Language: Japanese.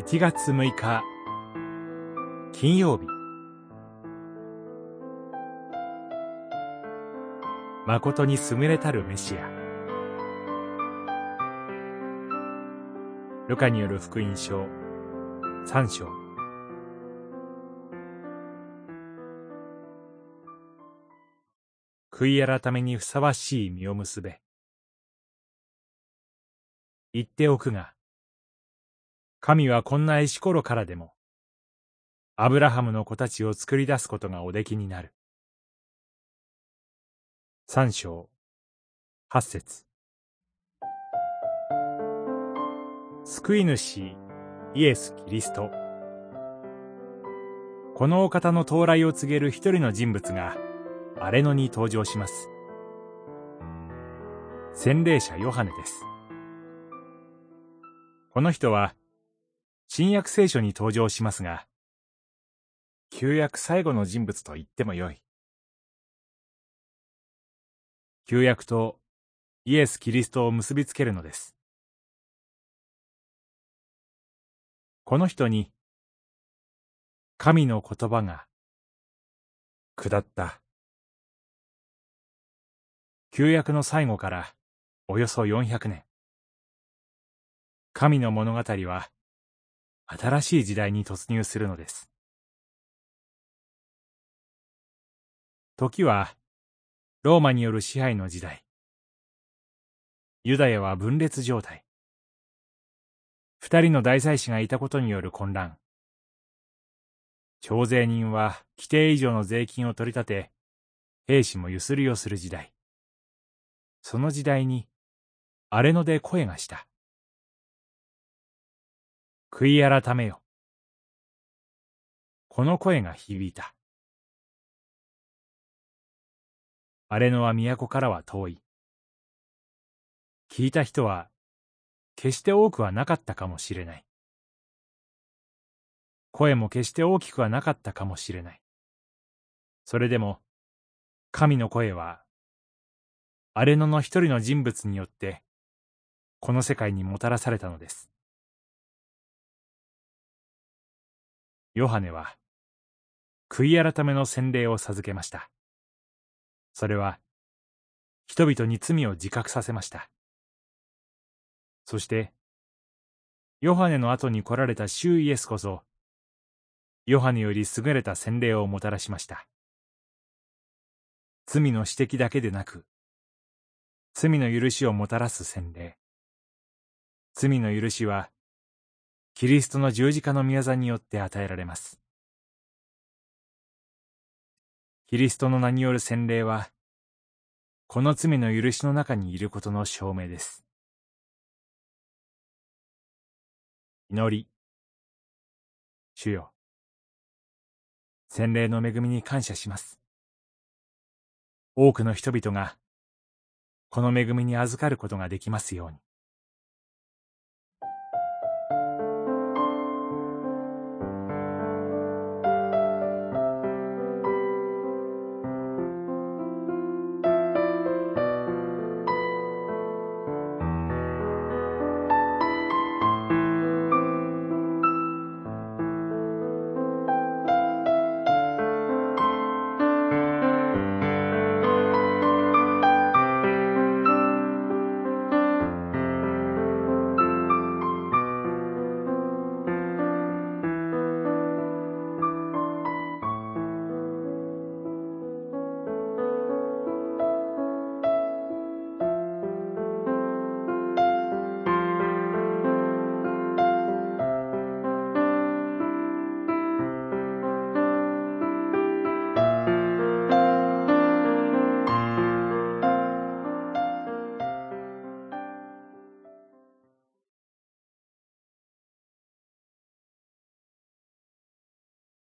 1月6日金曜日。誠に優れたるメシア。ルカによる福音書3章。悔い改めにふさわしい実を結べ。言っておくが神はこんな石ころからでも、アブラハムの子たちを作り出すことがおできになる。三章、八節。救い主、イエス・キリスト。このお方の到来を告げる一人の人物が、アレノに登場します。洗礼者ヨハネです。この人は、新約聖書に登場しますが、旧約最後の人物と言ってもよい。旧約とイエス・キリストを結びつけるのです。この人に、神の言葉が下った。旧約の最後からおよそ400年。神の物語は新しい時代に突入するのです。時は、ローマによる支配の時代。ユダヤは分裂状態。二人の大祭司がいたことによる混乱。徴税人は規定以上の税金を取り立て、兵士もゆすりをする時代。その時代に、荒れ野で声がした。悔い改めよ。この声が響いた。荒野は都からは遠い。聞いた人は、決して多くはなかったかもしれない。声も決して大きくはなかったかもしれない。それでも、神の声は、荒れ野の一人の人物によって、この世界にもたらされたのです。ヨハネは、悔い改めの洗礼を授けました。それは、人々に罪を自覚させました。そして、ヨハネの後に来られた主イエスこそ、ヨハネより優れた洗礼をもたらしました。罪の指摘だけでなく、罪の許しをもたらす洗礼。罪の許しは、キリストの十字架の宮座によって与えられます。キリストの名による洗礼は、この罪の許しの中にいることの証明です。祈り。主よ。洗礼の恵みに感謝します。多くの人々が、この恵みに預かることができますように。